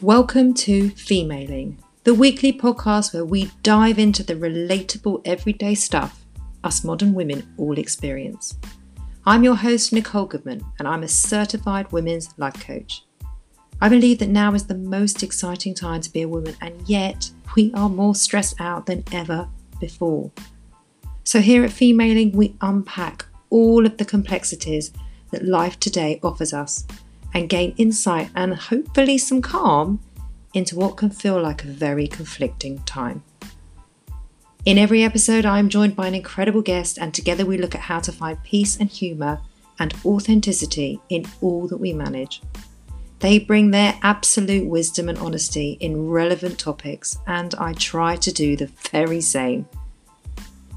Welcome to Femaling, the weekly podcast where we dive into the relatable everyday stuff us modern women all experience. I'm your host, Nicole Goodman, and I'm a certified women's life coach. I believe that now is the most exciting time to be a woman, and yet we are more stressed out than ever before. So, here at Femaling, we unpack all of the complexities that life today offers us and gain insight and hopefully some calm into what can feel like a very conflicting time. In every episode, I am joined by an incredible guest, and together we look at how to find peace and humour and authenticity in all that we manage. They bring their absolute wisdom and honesty in relevant topics, and I try to do the very same.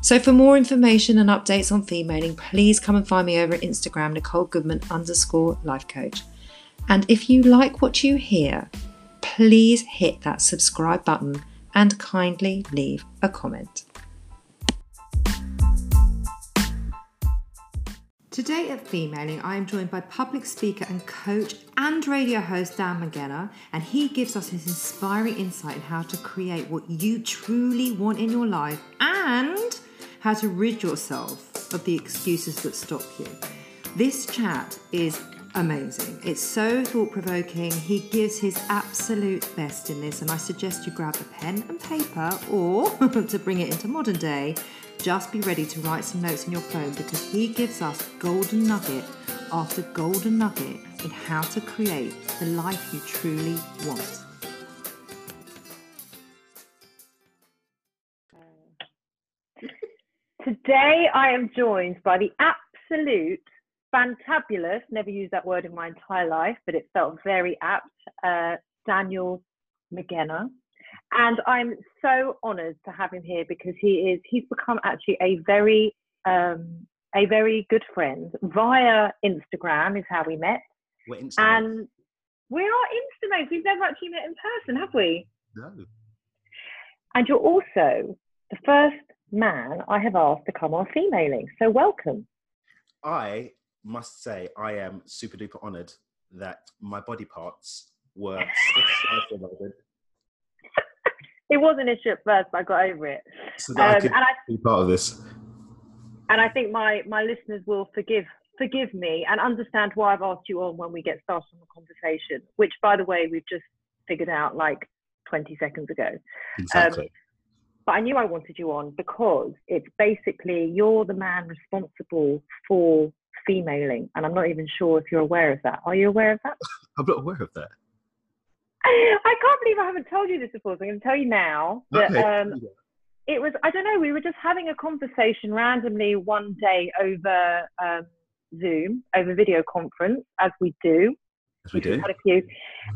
So, for more information and updates on femaling, please come and find me over at Instagram, Nicole Goodman underscore life coach. And if you like what you hear, please hit that subscribe button and kindly leave a comment. Today at Femaling, I am joined by public speaker and coach and radio host Dan McGenna, and he gives us his inspiring insight in how to create what you truly want in your life and how to rid yourself of the excuses that stop you. This chat is amazing. It's so thought provoking. He gives his absolute best in this, and I suggest you grab a pen and paper, or to bring it into modern day, just be ready to write some notes in your phone because he gives us golden nugget after golden nugget in how to create the life you truly want. Today I am joined by the absolute fantabulous, never used that word in my entire life, but it felt very apt, uh, Daniel McGenna. And I'm so honoured to have him here because he is, he's become actually a very, um, a very good friend via Instagram is how we met. We're And we are Instamates. We've never actually met in person, have we? No. And you're also the first man I have asked to come on Femaling. So welcome. I must say I am super duper honoured that my body parts were It was an issue at first, but I got over it. so that I Um, could and I be part of this. and I think my my listeners will forgive forgive me and understand why I've asked you on when we get started on the conversation, which by the way we've just figured out like 20 seconds ago. Exactly. But I knew I wanted you on because it's basically you're the man responsible for femaling, and I'm not even sure if you're aware of that. Are you aware of that? I'm not aware of that. I can't believe I haven't told you this before. So I'm going to tell you now that Okay. um, it was I don't know. We were just having a conversation randomly one day over um, Zoom, over video conference, as we do. As we do. Had a few,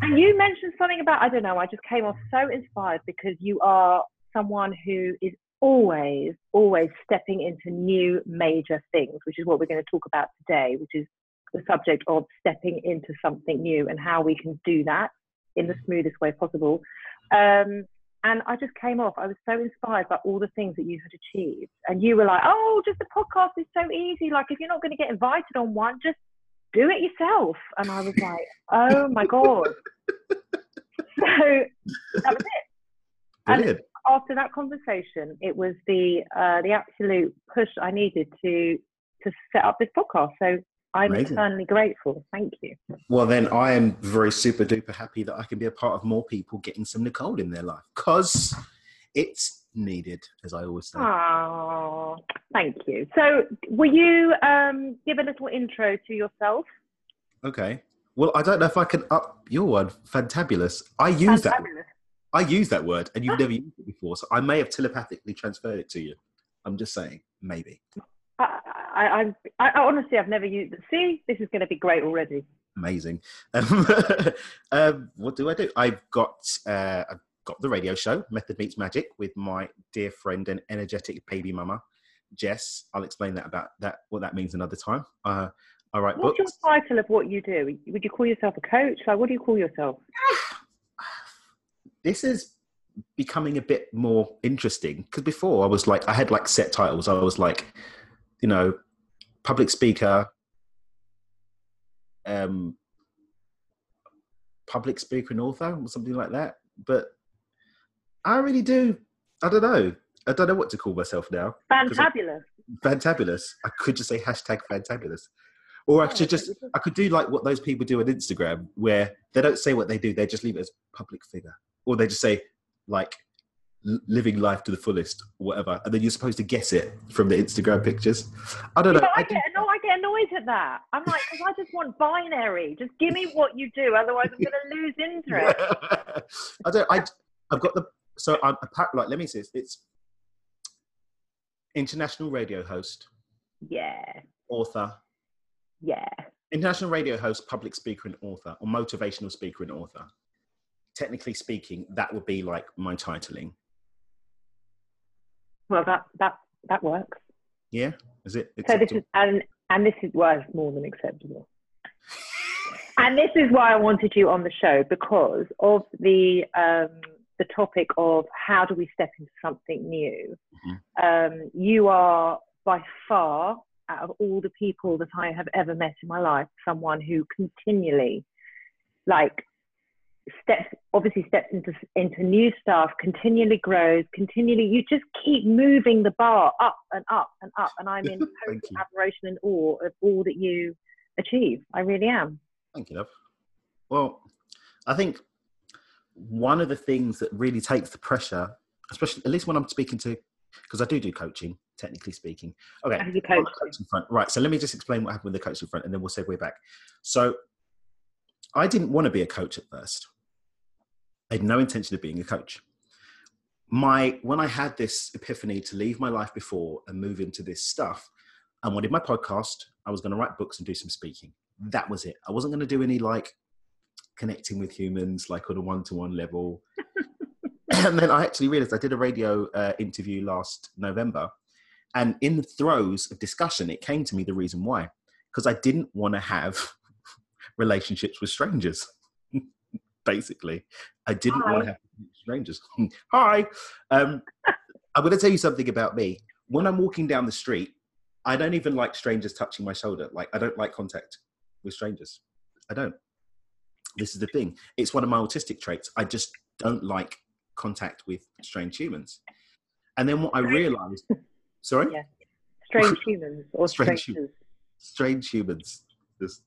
and you mentioned something about I don't know. I just came off so inspired because you are someone who is always, always stepping into new major things, which is what we're going to talk about today, which is the subject of stepping into something new and how we can do that in the smoothest way possible. Um, and I just came off. I was so inspired by all the things that you had achieved. And you were like, oh, just the podcast is so easy. Like, if you're not going to get invited on one, just do it yourself. And I was like, oh my God. So that was it. And Brilliant. After that conversation, it was the uh, the absolute push I needed to to set up this podcast. So I'm Amazing. eternally grateful. Thank you. Well, then I am very super duper happy that I can be a part of more people getting some Nicole in their life because it's needed, as I always say. Oh, thank you. So, will you um, give a little intro to yourself? Okay. Well, I don't know if I can up your one. Fantabulous. I use that. I use that word, and you've never used it before, so I may have telepathically transferred it to you. I'm just saying, maybe. I, I, I, I honestly, I've never used it. See, this is going to be great already. Amazing. Um, um, what do I do? I've got uh, I've got the radio show Method Meets Magic with my dear friend and energetic baby mama, Jess. I'll explain that about that what that means another time. Uh, I write What's books. your title of what you do? Would you call yourself a coach? Like, what do you call yourself? This is becoming a bit more interesting because before I was like I had like set titles. I was like, you know, public speaker, um, public speaker and author or something like that. But I really do. I don't know. I don't know what to call myself now. Fantabulous. Fantabulous. I could just say hashtag fantabulous. Or I could just, I could do like what those people do on Instagram where they don't say what they do, they just leave it as public figure. Or they just say like living life to the fullest, or whatever. And then you're supposed to guess it from the Instagram pictures. I don't know. I I get annoyed. I get annoyed at that. I'm like, I just want binary. Just give me what you do, otherwise I'm going to lose interest. I don't. I. I've got the. So I'm a pa- like. Let me see. It's, it's international radio host, Yeah, author, yeah. international radio host, public speaker, and author, or motivational speaker and author. Technically speaking, that would be like my titling. Well, that that that works. Yeah, is it? So this acceptable? is and and this is well, it's more than acceptable. And this is why I wanted you on the show because of the um, the topic of how do we step into something new. Um, you are by far out of all the people that I have ever met in my life, someone who continually, like, steps obviously steps into into new staff continually grows, continually. You just keep moving the bar up and up and up, and I'm in total admiration and awe of all that you achieve. I really am. Thank you, love. Well, I think one of the things that really takes the pressure, especially at least when I'm speaking to, because I do do coaching, technically speaking. Okay, Have you on coaching front, right? So let me just explain what happened with the coaching front, and then we'll segue back. So I didn't want to be a coach at first. I had no intention of being a coach. My when I had this epiphany to leave my life before and move into this stuff, I wanted my podcast. I was going to write books and do some speaking. That was it. I wasn't going to do any like connecting with humans like on a one-to-one level. and then I actually realized I did a radio uh, interview last November, and in the throes of discussion, it came to me the reason why because I didn't want to have relationships with strangers. Basically, I didn't want to Hi. have strangers. Hi, um, I'm going to tell you something about me. When I'm walking down the street, I don't even like strangers touching my shoulder. Like I don't like contact with strangers. I don't. This is the thing. It's one of my autistic traits. I just don't like contact with strange humans. And then what I realized, sorry, Yeah. Strange humans or Strange strangers. strange humans. Just,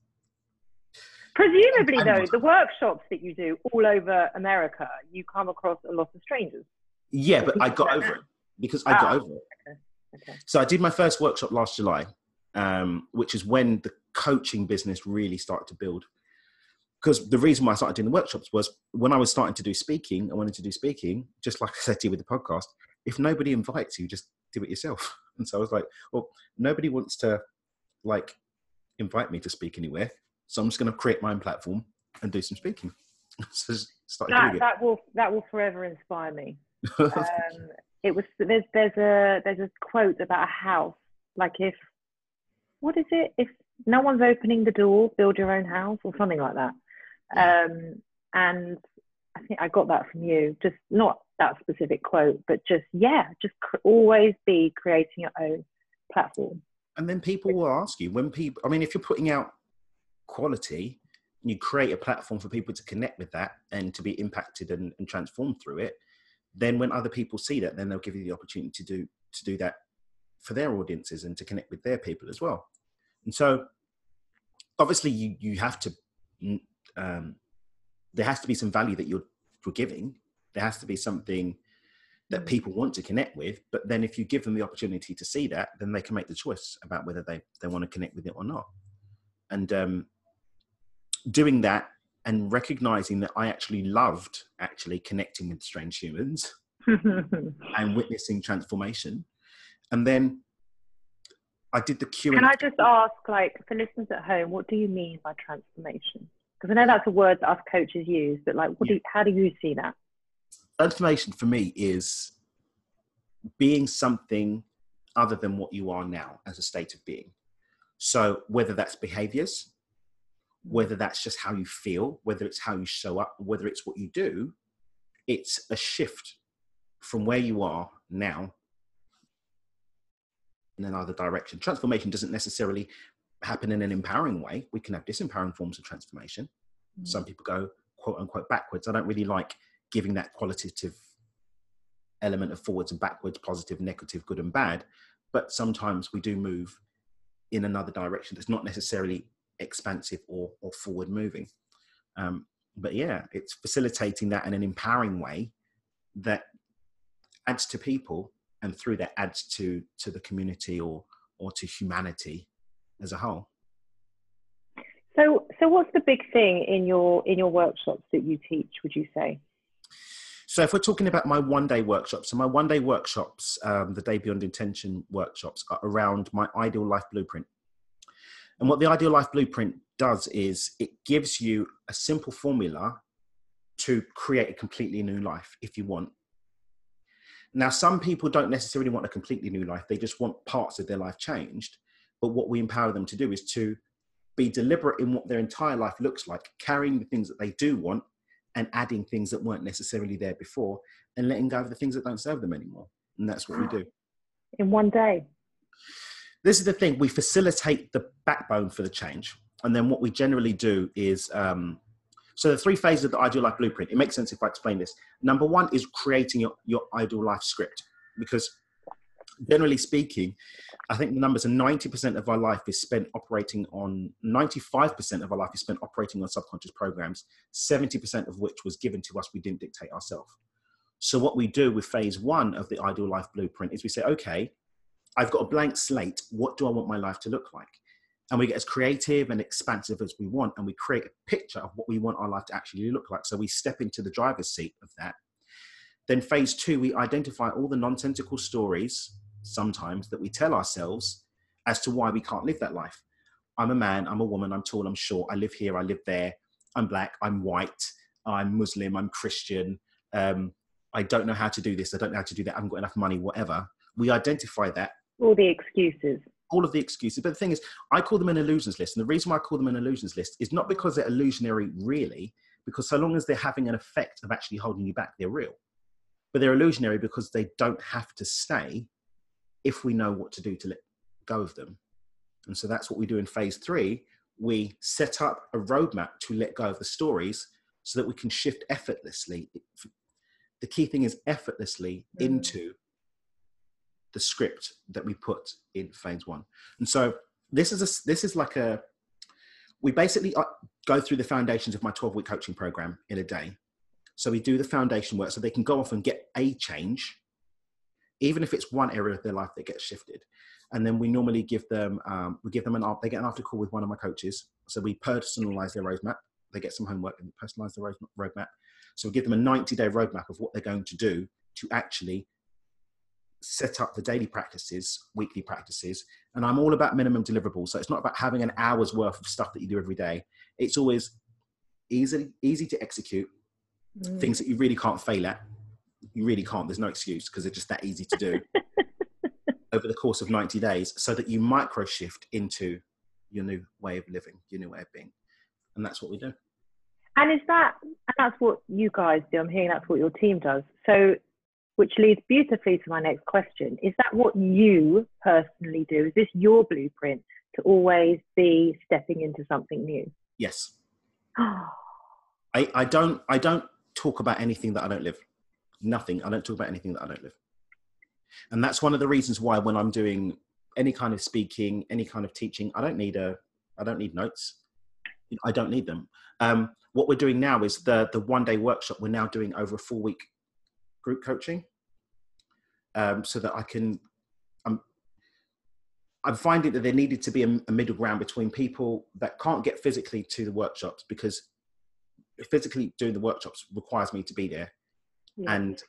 Presumably, though, the workshops that you do all over America, you come across a lot of strangers. yeah, but I got over that. it because I got Ah. over it. Okay. So I did my first workshop last July, um, which is when the coaching business really started to build. Because the reason why I started doing the workshops was when I was starting to do speaking, I wanted to do speaking, just like I said to you with the podcast. If nobody invites you, just do it yourself. And so I was like, well, nobody wants to like invite me to speak anywhere, so I'm just going to create my own platform and do some speaking. so That that will that will forever inspire me. Um, it was there's there's a there's a quote about a house. Like if what is it? If no one's opening the door build your own house or something like that. Um and i think i got that from you. Just not that specific quote but just yeah just cr- always be creating your own platform. And then people will ask you when people i mean if you're putting out quality and you create a platform for people to connect with that and to be impacted and, and transformed through it then when other people see that then they'll give you the opportunity to do to do that for their audiences and to connect with their people as well. And so obviously you you have to mm, um, there has to be some value that you're you're giving. There has to be something that people want to connect with but then if you give them the opportunity to see that then they can make the choice about whether they, they want to connect with it or not. And um, doing that and recognizing that i actually loved actually connecting with strange humans and witnessing transformation. And then i did the q can i just ask like for listeners at home what do you mean by transformation? Because i know that's a word that us coaches use but like what do you, how do you see that? Transformation for me is being something other than what you are now as a state of being. So whether that's behaviors, whether that's just how you feel, whether it's how you show up, whether it's what you do, it's a shift from where you are now in another direction. Transformation doesn't necessarily happen in an empowering way. We can have disempowering forms of transformation. Mm-hmm. Some people go quote unquote backwards. I don't really like giving that qualitative element of forwards and backwards, positive, negative, good and bad. But sometimes we do move in another direction that's not necessarily expansive or, or forward moving. Um, but yeah, it's facilitating that in an empowering way that adds to people and through that adds to to the community or or to humanity as a whole. So so what's the big thing in your in your workshops that you teach, would you say? So if we're talking about my one day workshops, so my one day workshops, um, the day beyond intention workshops are around my ideal life blueprint. And what the ideal life blueprint does is it gives you a simple formula to create a completely new life if you want. Now, some people don't necessarily want a completely new life, they just want parts of their life changed. But what we empower them to do is to be deliberate in what their entire life looks like, carrying the things that they do want and adding things that weren't necessarily there before and letting go of the things that don't serve them anymore. And that's what we do. In one day. This is the thing, we facilitate the backbone for the change. And then what we generally do is um, so the three phases of the ideal life blueprint, it makes sense if I explain this. Number one is creating your, your ideal life script because generally speaking, I think the numbers are 90% of our life is spent operating on, 95% of our life is spent operating on subconscious programs, 70% of which was given to us, we didn't dictate ourselves. So, what we do with phase one of the ideal life blueprint is we say, okay, I've got a blank slate. What do I want my life to look like? And we get as creative and expansive as we want, and we create a picture of what we want our life to actually look like. So, we step into the driver's seat of that. Then, phase two, we identify all the nonsensical stories sometimes that we tell ourselves as to why we can't live that life. I'm a man, I'm a woman, I'm tall, I'm short, I live here, I live there, I'm black, I'm white, I'm Muslim, I'm Christian, um, I don't know how to do this, I don't know how to do that, I haven't got enough money, whatever. We identify that. All the excuses. All of the excuses. But the thing is, I call them an illusions list. And the reason why I call them an illusions list is not because they're illusionary, really, because so long as they're having an effect of actually holding you back, they're real. But they're illusionary because they don't have to stay if we know what to do to let go of them. And so that's what we do in phase three. We set up a roadmap to let go of the stories so that we can shift effortlessly. The key thing is effortlessly mm. into the script that we put in phase one. And so this is a, this is like a, we basically uh, go through the foundations of my 12 week coaching program in a day. So we do the foundation work so they can go off and get a change even if it's one area of their life that gets shifted. And then we normally give them, um, we give them an, they get an after call with one of my coaches. So we personalize their roadmap. They get some homework and personalize the roadmap. So we give them a 90 day roadmap of what they're going to do to actually set up the daily practices, weekly practices. And I'm all about minimum deliverables. So it's not about having an hour's worth of stuff that you do every day. It's always easy, easy to execute, mm. things that you really can't fail at you really can't. There's no excuse because they're just that easy to do over the course of 90 days so that you micro shift into your new way of living, your new way of being. And that's what we do. And is that, and that's what you guys do? I'm hearing that's what your team does. So, which leads beautifully to my next question. Is that what you personally do? Is this your blueprint to always be stepping into something new? Yes. I, I don't I don't talk about anything that I don't live nothing. I don't talk about anything that I don't live. And that's one of the reasons why when I'm doing any kind of speaking, any kind of teaching, I don't need a, I don't need notes. I don't need them. Um, what we're doing now is the the one day workshop. We're now doing over a four week group coaching, um, so that I can. I'm I'm finding that there needed to be a, a middle ground between people that can't get physically to the workshops because physically doing the workshops requires me to be there yeah. and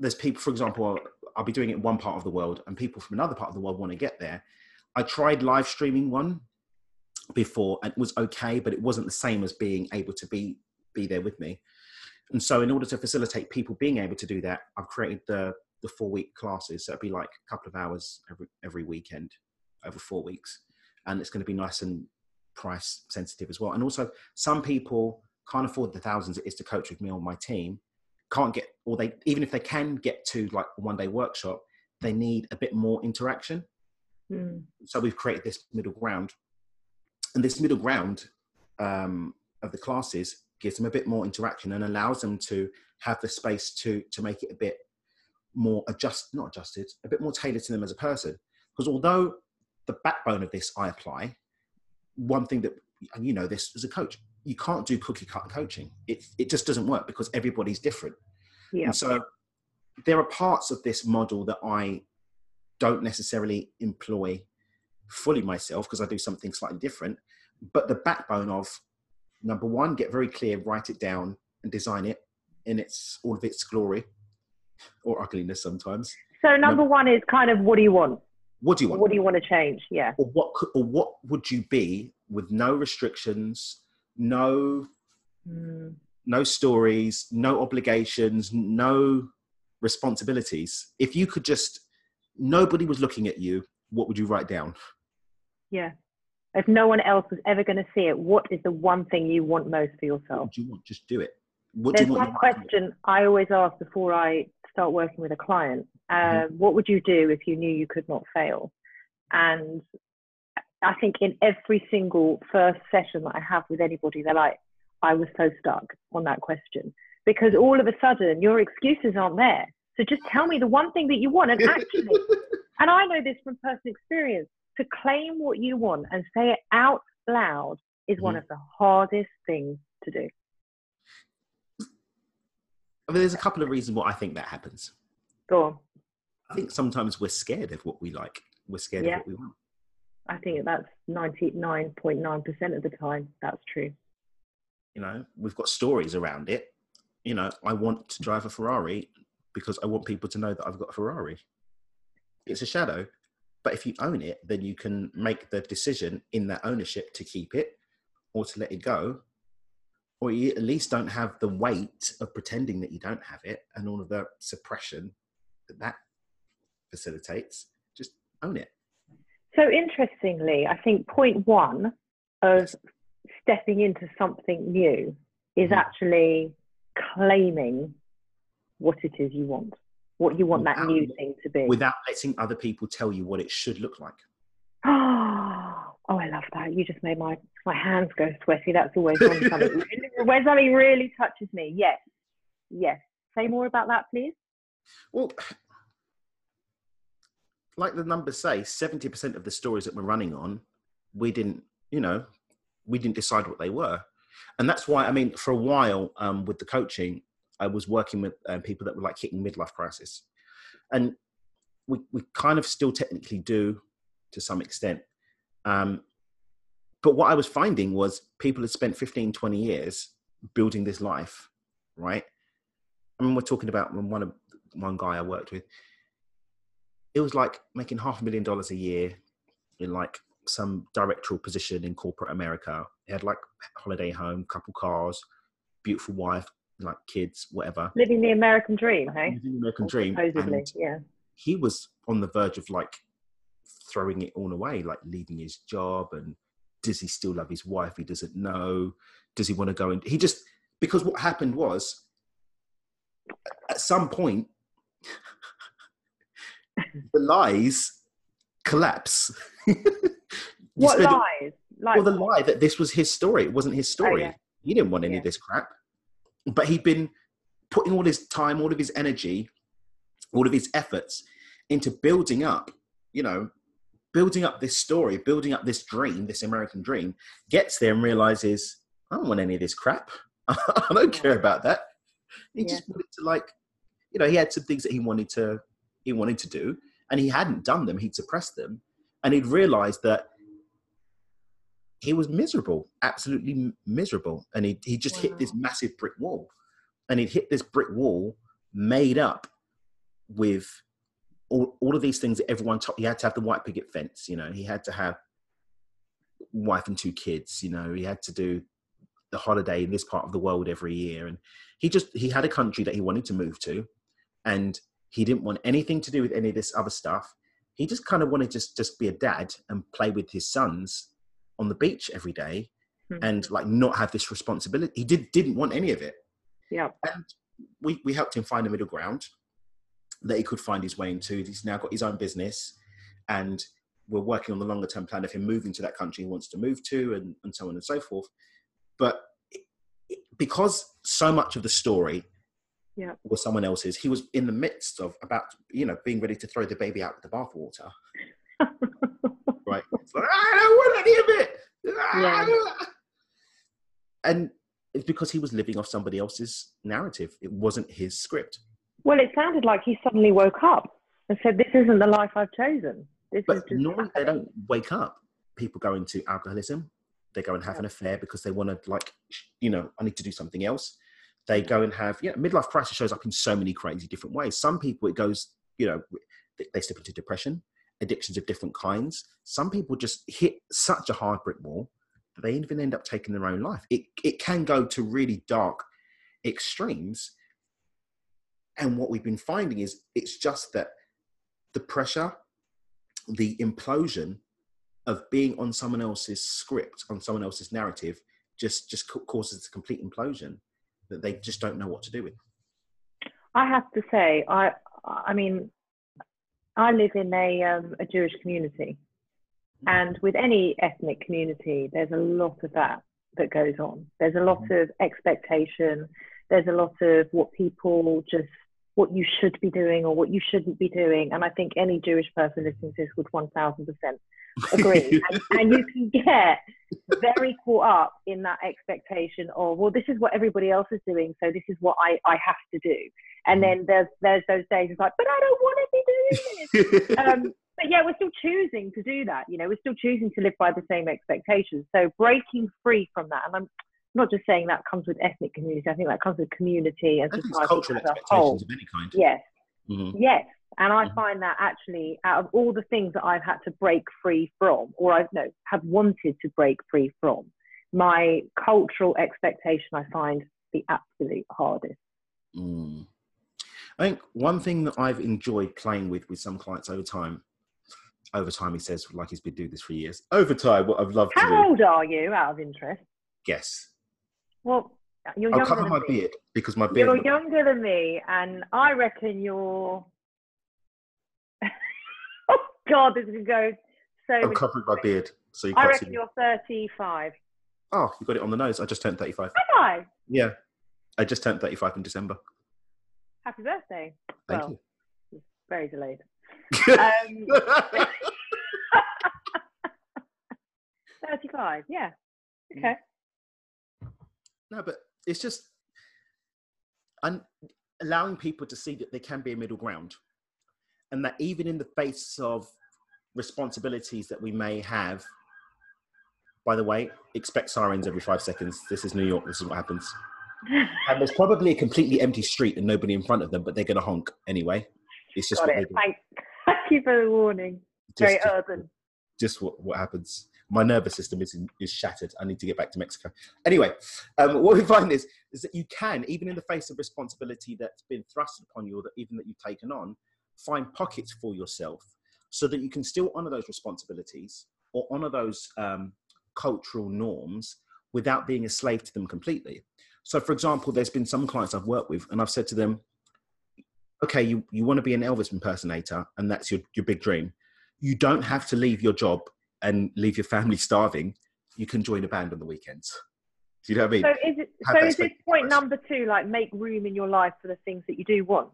there's people for example i'll be doing it in one part of the world and people from another part of the world want to get there i tried live streaming one before and it was okay but it wasn't the same as being able to be be there with me and so in order to facilitate people being able to do that i've created the the four week classes so it'd be like a couple of hours every every weekend over four weeks and it's going to be nice and price sensitive as well and also some people can't afford the thousands it is to coach with me on my team, can't get, or they, even if they can get to like a one day workshop, they need a bit more interaction. Mm. So we've created this middle ground. And this middle ground um, of the classes gives them a bit more interaction and allows them to have the space to to make it a bit more adjust not adjusted a bit more tailored to them as a person. Because although the backbone of this i apply one thing that and you know this as a coach you can't do cookie cut coaching. It, it just doesn't work because everybody's different. Yeah. and so there are parts of this model that i don't necessarily employ fully myself because i do something slightly different but the backbone of number one get very clear write it down and design it in its all of its glory or ugliness sometimes So number one is kind of what do you want? what do you want What do you want to change? Yeah. or what could, or what would you be with no restrictions no Mm. no stories no obligations no responsibilities if you could just nobody was looking at you what would you write down Yeah. If no one else was ever going to see it, what is the one thing you want most for what yourself? would you want just do it what There's do you want one question I always ask before I start working with a client. Uh, What would you do if you knew you could not fail? And I think in every single first session that I have with anybody, they're like, I was so stuck on that question because all of a sudden your excuses aren't there. So just tell me the one thing that you want. And actually, and I know this from personal experience, to claim what you want and say it out loud is one Mhm. of the hardest things to do. I mean, there's a couple of reasons why I think that happens. Go on. I think sometimes we're scared of what we like. We're scared Yeah. of what we want. I think that's 99.9% of the time. That's true. You know, we've got stories around it. You know, I want to drive a Ferrari because I want people to know that I've got a Ferrari. It's a shadow. But if you own it, then you can make the decision in that ownership to keep it or to let it go. Or you at least don't have the weight of pretending that you don't have it and all of the suppression that that facilitates. Just own it. So interestingly, I think point one of stepping into something new is Mhm. actually claiming what it is you want, what you want that Without- new thing to be. without letting other people tell you what it should look like. Oh, I love that. You just made my, my hands go sweaty. That's always when something, when something really touches me. Yes. Yes. Say more about that, please. Well, like the numbers say, 70% of the stories that we're running on, we didn't, you know, we didn't decide what they were. And that's why, I mean, for a while um, with the coaching, I was working with um, people that were like hitting midlife crisis. And we, we kind of still technically do to some extent. Um, but what I was finding was people had spent 15, 20 years building this life, right? I mean, we're talking about when one of one guy I worked with, it was like making half a million dollars a year in like some directorial position in corporate America. He had like holiday home, couple cars, beautiful wife, like kids, whatever. Living the American dream, hey? Living the American dream. Supposedly, yeah. he was on the verge of like throwing it all away, like leaving his job and does he still love his wife? He doesn't know. Does he want to go and he just because what happened was at some point the lies collapse. What lies? Like, well, the lie that this was his story. It wasn't his oh, story. Oh, yeah. He didn't want any Yeah. of this crap. But he'd been putting all his time, all of his energy, all of his efforts into building up, you know, building up this story, building up this dream, this American dream, gets there and realizes, I don't want any of this crap. I don't care about that. He just wanted to like, you know, he had some things that he wanted to he wanted to do, and he hadn't done them. He'd suppressed them, and he'd realized that he was miserable, absolutely miserable, and he he just hit this massive brick wall, and he'd hit this brick wall made up with all, all of these things that everyone told. He had to have the white picket fence, you know. He had to have wife and two kids, you know. He had to do the holiday in this part of the world every year, and he just he had a country that he wanted to move to, and he didn't want anything to do with any of this other stuff. He just kind of wanted to just just be a dad and play with his sons on the beach every day, Mhm. and like not have this responsibility. He did didn't want any of it yeah. and we, we helped him find a middle ground that he could find his way into. He's now got his own business, and we're working on the longer term plan of him moving to that country he wants to move to, and, and so on and so forth. But because so much of the story Yeah. was someone else's, he was in the midst of about, you know, being ready to throw the baby out with the bathwater. right? Ah, it's like, I don't want any of it. Ah, yeah. And it's because he was living off somebody else's narrative. It wasn't his script. Well, it sounded like he suddenly woke up and said, "This isn't the life I've chosen. This is But just." normally they don't wake up. People go into alcoholism. They go and have Yeah. an affair because they want to, like, you know, I need to do something else. They go and have, yeah, midlife crisis shows up in so many crazy different ways. Some people, it goes, you know, they- they slip into depression, addictions of different kinds. Some people just hit such a hard brick wall that they even end up taking their own life. It, it can go to really dark extremes. And what we've been finding is it's just that the pressure, the implosion of being on someone else's script, on someone else's narrative, just just causes a complete implosion that they just don't know what to do with. I have to say, I, I mean, I live in a um, a Jewish community, and with any ethnic community, there's a lot of that that goes on. There's a lot of expectation. There's a lot of what people just what you should be doing or what you shouldn't be doing. And I think any Jewish person listening to this would 1000% agree. and, and you can get very caught up in that expectation of, well, this is what everybody else is doing, so this is what I, I have to do. And then there's there's those days it's like, but I don't want to be doing this. um, but yeah, we're still choosing to do that. You know, we're still choosing to live by the same expectations. So breaking free from that, and I'm not just saying that comes with ethnic community. I think that comes with community and I think it's society cultural as a whole. expectations of any kind. Yes, Mhm. yes. And I Mhm. find that actually, out of all the things that I've had to break free from, or I've no have wanted to break free from, my cultural expectation I find the absolute hardest. Mm. I think one thing that I've enjoyed playing with with some clients over time, over time, he says, like he's been doing this for years. Over time, what I've loved to How do, old are you, out of interest? guess. Well, you're I'll younger cover than my me. beard because my beard. You're younger than me, and I reckon you're. oh God, this could go so. I'm covering my beard, so you I see. reckon me. you're 35. Oh, you got it on the nose. I just turned 35. Have I? Yeah, I just turned 35 in December. Happy birthday. Thank well, very delayed. you. Um, 35. Yeah. Okay. no, but it's just un- allowing people to see that there can be a middle ground, and that even in the face of responsibilities that we may have. By the way, expect sirens every five seconds. This is New York. This is what happens. And there's probably a completely empty street and nobody in front of them, but they're going to honk anyway. It's just Got it. Thank, thank you for the warning. Just, Very just- urban. just what, what happens. My nervous system is is shattered. I need to get back to Mexico. Anyway, um, what we find is is that you can, even in the face of responsibility that's been thrust upon you, or that even that you've taken on, find pockets for yourself, so that you can still honour those responsibilities or honour those um, cultural norms without being a slave to them completely. So, for example, there's been some clients I've worked with, and I've said to them, "Okay, you you want to be an Elvis impersonator, and that's your your big dream." you don't have to leave your job and leave your family starving. You can join a band on the weekends. Do you know what I mean? So is it? So is this point number two, like make room in your life for the things that you do want?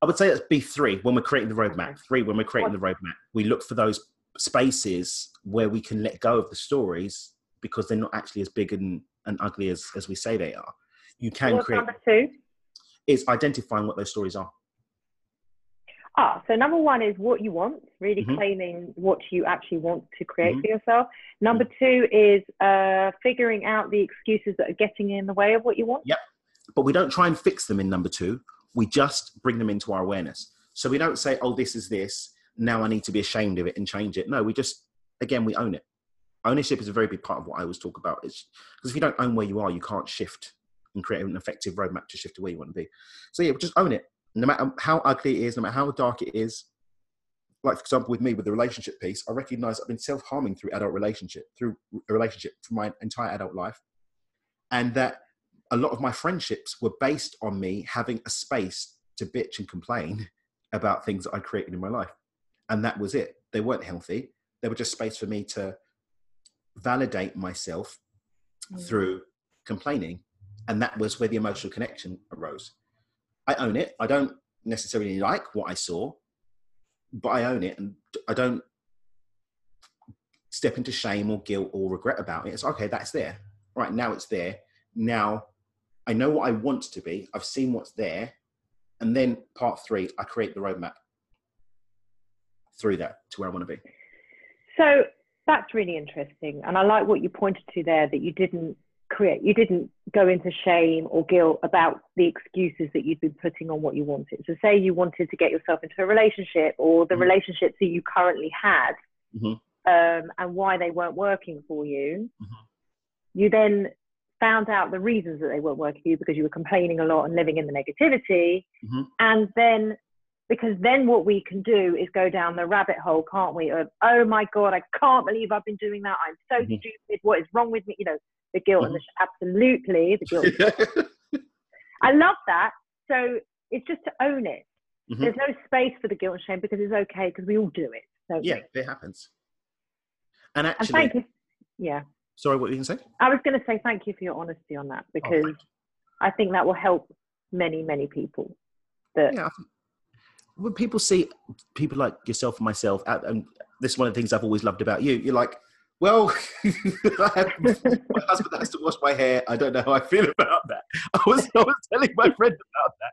I would say that's B three when we're creating the roadmap. Three when we're creating the roadmap, we look for those spaces where we can let go of the stories because they're not actually as big and, and ugly as, as we say they are. You can What's create number two? is identifying what those stories are. Ah, so number one is what you want, really Mhm. claiming what you actually want to create Mhm. for yourself. Number two is uh, figuring out the excuses that are getting in the way of what you want. Yep. But we don't try and fix them in number two. We just bring them into our awareness. So we don't say, oh, this is this. Now I need to be ashamed of it and change it. No, we just, again, we own it. Ownership is a very big part of what I always talk about. Because if you don't own where you are, you can't shift and create an effective roadmap to shift to where you want to be. So yeah, just own it. No matter how ugly it is, no matter how dark it is. Like, for example, with me, with the relationship piece, I recognize I've been self harming through adult relationship, through a relationship for my entire adult life. And that a lot of my friendships were based on me having a space to bitch and complain about things that I created in my life. And that was it. They weren't healthy. They were just space for me to validate myself Mm. through complaining And that was where the emotional connection arose. I own it. I don't necessarily like what I saw, but I own it and I don't step into shame or guilt or regret about it. It's okay, that's there. Right now it's there. Now I know what I want to be. I've seen what's there. And then part three, I create the roadmap through that to where I want to be. So that's really interesting. And I like what you pointed to there that you didn't create, you didn't go into shame or guilt about the excuses that you'd been putting on what you wanted. So, say you wanted to get yourself into a relationship or the mm-hmm. relationships that you currently had mm-hmm. um, and why they weren't working for you. Mm-hmm. You then found out the reasons that they weren't working for you because you were complaining a lot and living in the negativity. Mm-hmm. And then because then what we can do is go down the rabbit hole, can't we? Of oh my god, I can't believe I've been doing that. I'm so mm-hmm. stupid. What is wrong with me? You know, the guilt mm-hmm. and the mm-hmm. absolutely the guilt. I love that. So it's just to own it. Mm-hmm. There's no space for the guilt and shame because it's okay because we all do it. So yeah, it happens. And actually, and yeah. Sorry, what were you going to say? I was going to say thank you for your honesty on that oh, because oh, I think that will help many, many people. That yeah, when people see people like yourself and myself, and this is one of the things I've always loved about you. You're like, well, have, my husband has to wash my hair. I don't know how I feel about that. I was, I was telling my friend about that.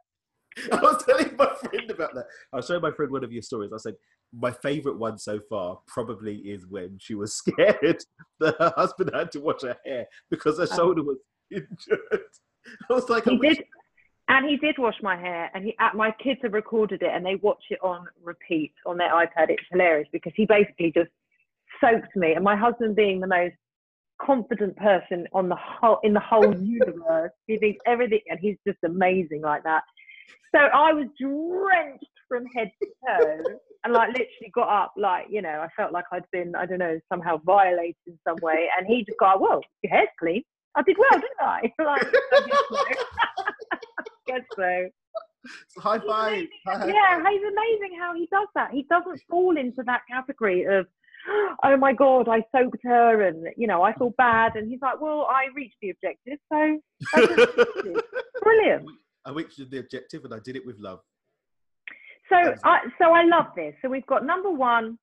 I was telling my friend about that. I was showing my friend one of your stories. I said, my favorite one so far probably is when she was scared that her husband had to wash her hair because her oh. shoulder was injured. I was like, he did, and he did wash my hair, and he, uh, my kids have recorded it, and they watch it on repeat on their iPad. It's hilarious because he basically just soaked me, and my husband being the most confident person on the whole in the whole universe, he thinks everything, and he's just amazing like that. So I was drenched from head to toe, and like literally got up, like you know, I felt like I'd been, I don't know, somehow violated in some way, and he just got, "Well, your hair's clean." I did well, didn't I? like, I guess so. So high five. yeah, he's amazing how he does that. He doesn't fall into that category of, oh my god, I soaked her, and you know, I feel bad. And he's like, well, I reached the objective, so brilliant. I reached the objective, and I did it with love. So, I, so I love this. So we've got number one,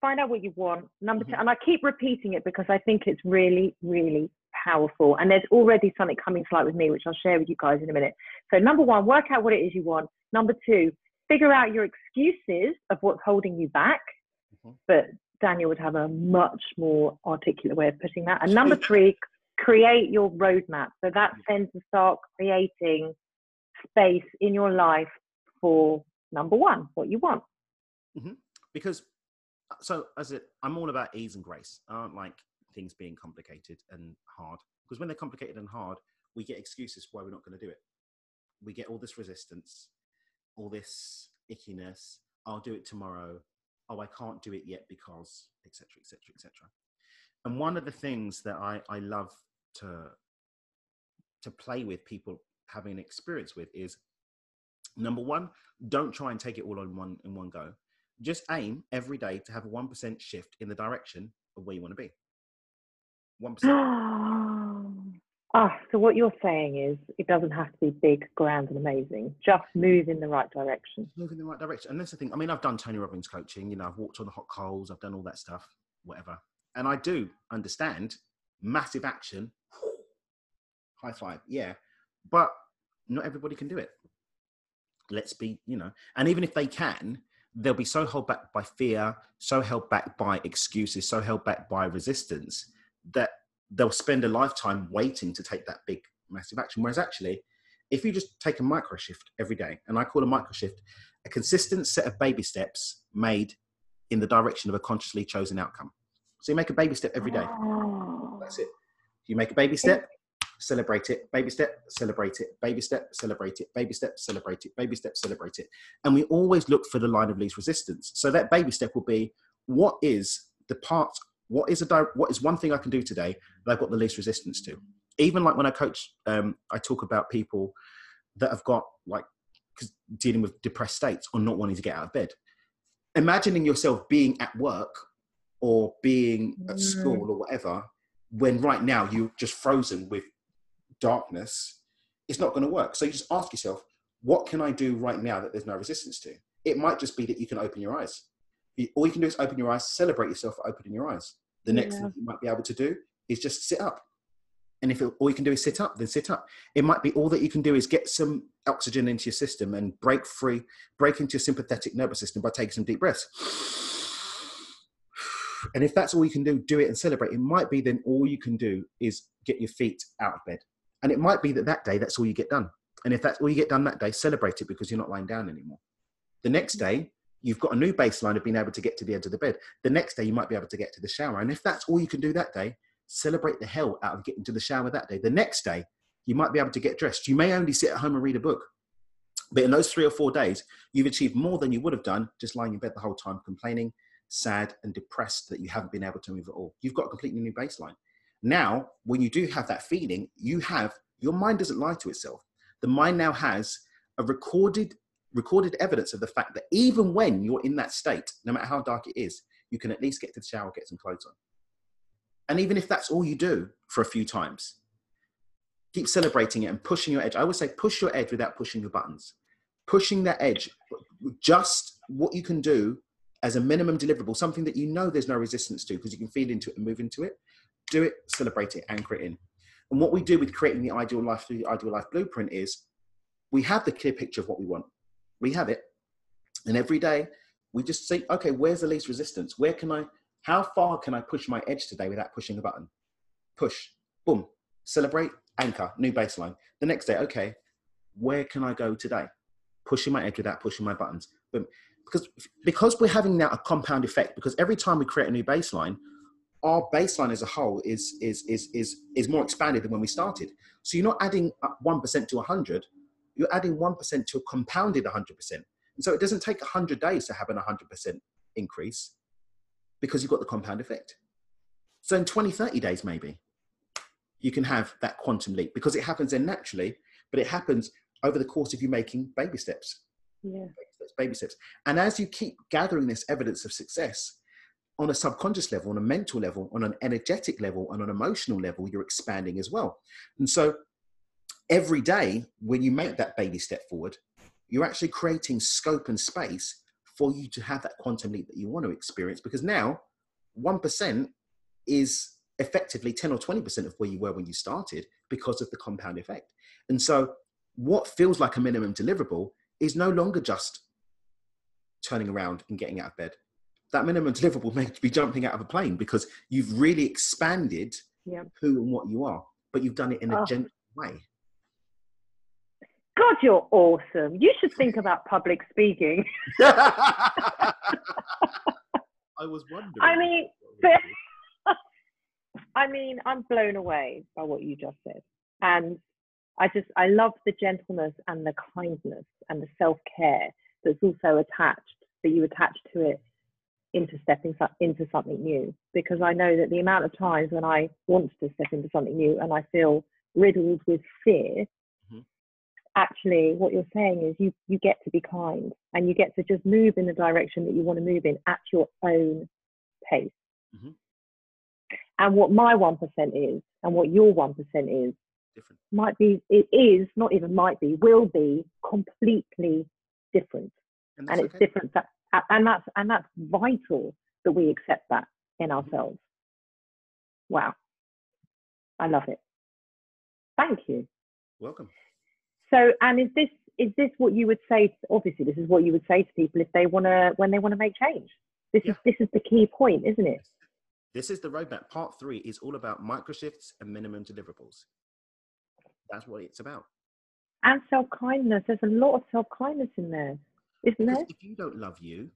find out what you want. Number mm-hmm. two, and I keep repeating it because I think it's really, really powerful. And there's already something coming to light with me, which I'll share with you guys in a minute. So, number one, work out what it is you want. Number two, figure out your excuses of what's holding you back. Mm-hmm. But Daniel would have a much more articulate way of putting that. And number three, create your roadmap. So that then to start creating space in your life for number one, what you want. Mm-hmm. Because so as it, I'm all about ease and grace. I don't like things being complicated and hard because when they're complicated and hard, we get excuses why we're not going to do it. We get all this resistance, all this ickiness. I'll do it tomorrow. Oh, I can't do it yet because etc. etc. etc. And one of the things that I, I love to to play with people having experience with is number one, don't try and take it all on one in one go. Just aim every day to have a one percent shift in the direction of where you want to be. One percent. Ah, so what you're saying is it doesn't have to be big, grand, and amazing. Just move in the right direction. Move in the right direction, and that's the thing. I mean, I've done Tony Robbins coaching. You know, I've walked on the hot coals. I've done all that stuff, whatever. And I do understand massive action. High five, yeah. But not everybody can do it. Let's be, you know, and even if they can, they'll be so held back by fear, so held back by excuses, so held back by resistance that they'll spend a lifetime waiting to take that big, massive action. Whereas actually, if you just take a micro shift every day, and I call a micro shift a consistent set of baby steps made in the direction of a consciously chosen outcome. So you make a baby step every day. Oh. That's it. You make a baby step, celebrate it, baby step, celebrate it, baby step, celebrate it, baby step, celebrate it, baby step, celebrate it. And we always look for the line of least resistance. So that baby step will be what is the part what is a what is one thing I can do today that I've got the least resistance to? Even like when I coach, um, I talk about people that have got like dealing with depressed states or not wanting to get out of bed. Imagining yourself being at work or being at mm. school or whatever, when right now you're just frozen with darkness it's not going to work. So you just ask yourself, what can I do right now that there's no resistance to? It might just be that you can open your eyes. All you can do is open your eyes, celebrate yourself for opening your eyes. The next Yeah. thing you might be able to do is just sit up. And if it, all you can do is sit up, then sit up. It might be all that you can do is get some oxygen into your system and break free, break into your sympathetic nervous system by taking some deep breaths. And if that's all you can do, do it and celebrate. It might be then all you can do is get your feet out of bed. And it might be that that day, that's all you get done. And if that's all you get done that day, celebrate it because you're not lying down anymore. The next mm. day, you've got a new baseline of being able to get to the edge of the bed. The next day, you might be able to get to the shower. And if that's all you can do that day, celebrate the hell out of getting to the shower that day. The next day, you might be able to get dressed. You may only sit at home and read a book. But in those three or four days, you've achieved more than you would have done just lying in bed the whole time, complaining, sad, and depressed that you haven't been able to move at all. You've got a completely new baseline. Now, when you do have that feeling, you have your mind doesn't lie to itself. The mind now has a recorded recorded evidence of the fact that even when you're in that state, no matter how dark it is, you can at least get to the shower, get some clothes on. And even if that's all you do for a few times, keep celebrating it and pushing your edge. I always say push your edge without pushing your buttons. Pushing that edge, just what you can do as a minimum deliverable, something that you know there's no resistance to because you can feel into it and move into it. Do it, celebrate it, anchor it in. And what we do with creating the ideal life through the ideal life blueprint is we have the clear picture of what we want. We have it. And every day we just say, okay, where's the least resistance? Where can I, how far can I push my edge today without pushing a button? Push, boom, celebrate, anchor, new baseline. The next day, okay, where can I go today? Pushing my edge without pushing my buttons. Boom. Because, because we're having now a compound effect, because every time we create a new baseline, our baseline as a whole is, is, is, is, is more expanded than when we started. So you're not adding 1% to 100, you're adding 1% to a compounded 100%. And so it doesn't take 100 days to have an 100% increase because you've got the compound effect. So in 20, 30 days, maybe, you can have that quantum leap because it happens then naturally, but it happens over the course of you making baby steps, Yeah. baby steps, baby steps. And as you keep gathering this evidence of success on a subconscious level, on a mental level, on an energetic level, and on an emotional level, you're expanding as well. And so every day when you make that baby step forward, you're actually creating scope and space for you to have that quantum leap that you want to experience because now 1% is effectively 10 or 20% of where you were when you started because of the compound effect. And so what feels like a minimum deliverable is no longer just turning around and getting out of bed. That minimum deliverable may be jumping out of a plane because you've really expanded Yeah. who and what you are, but you've done it in a Oh. gentle way. God, you're awesome. You should think about public speaking. I was wondering. I mean, I mean, I'm blown away by what you just said. And I just, I love the gentleness and the kindness and the self care that's also attached, that you attach to it into stepping into something new. Because I know that the amount of times when I want to step into something new and I feel riddled with fear, Mhm. actually what you're saying is you, you get to be kind and you get to just move in the direction that you want to move in at your own pace. Mhm. And what my 1% is and what your 1% is different. might be, it is, not even might be, will be completely different. And, And it's okay. different. That, and that's, and that's vital that we accept that in mm-hmm. ourselves. Wow. I love it. Thank you. Welcome. So, and is this, is this what you would say? Obviously, this is what you would say to people if they want to, when they want to make change. This is, this is the key point, isn't it? This is the roadmap. Part three is all about micro shifts and minimum deliverables. That's what it's about. And self kindness. There's a lot of self kindness in there, isn't there? if you don't love you,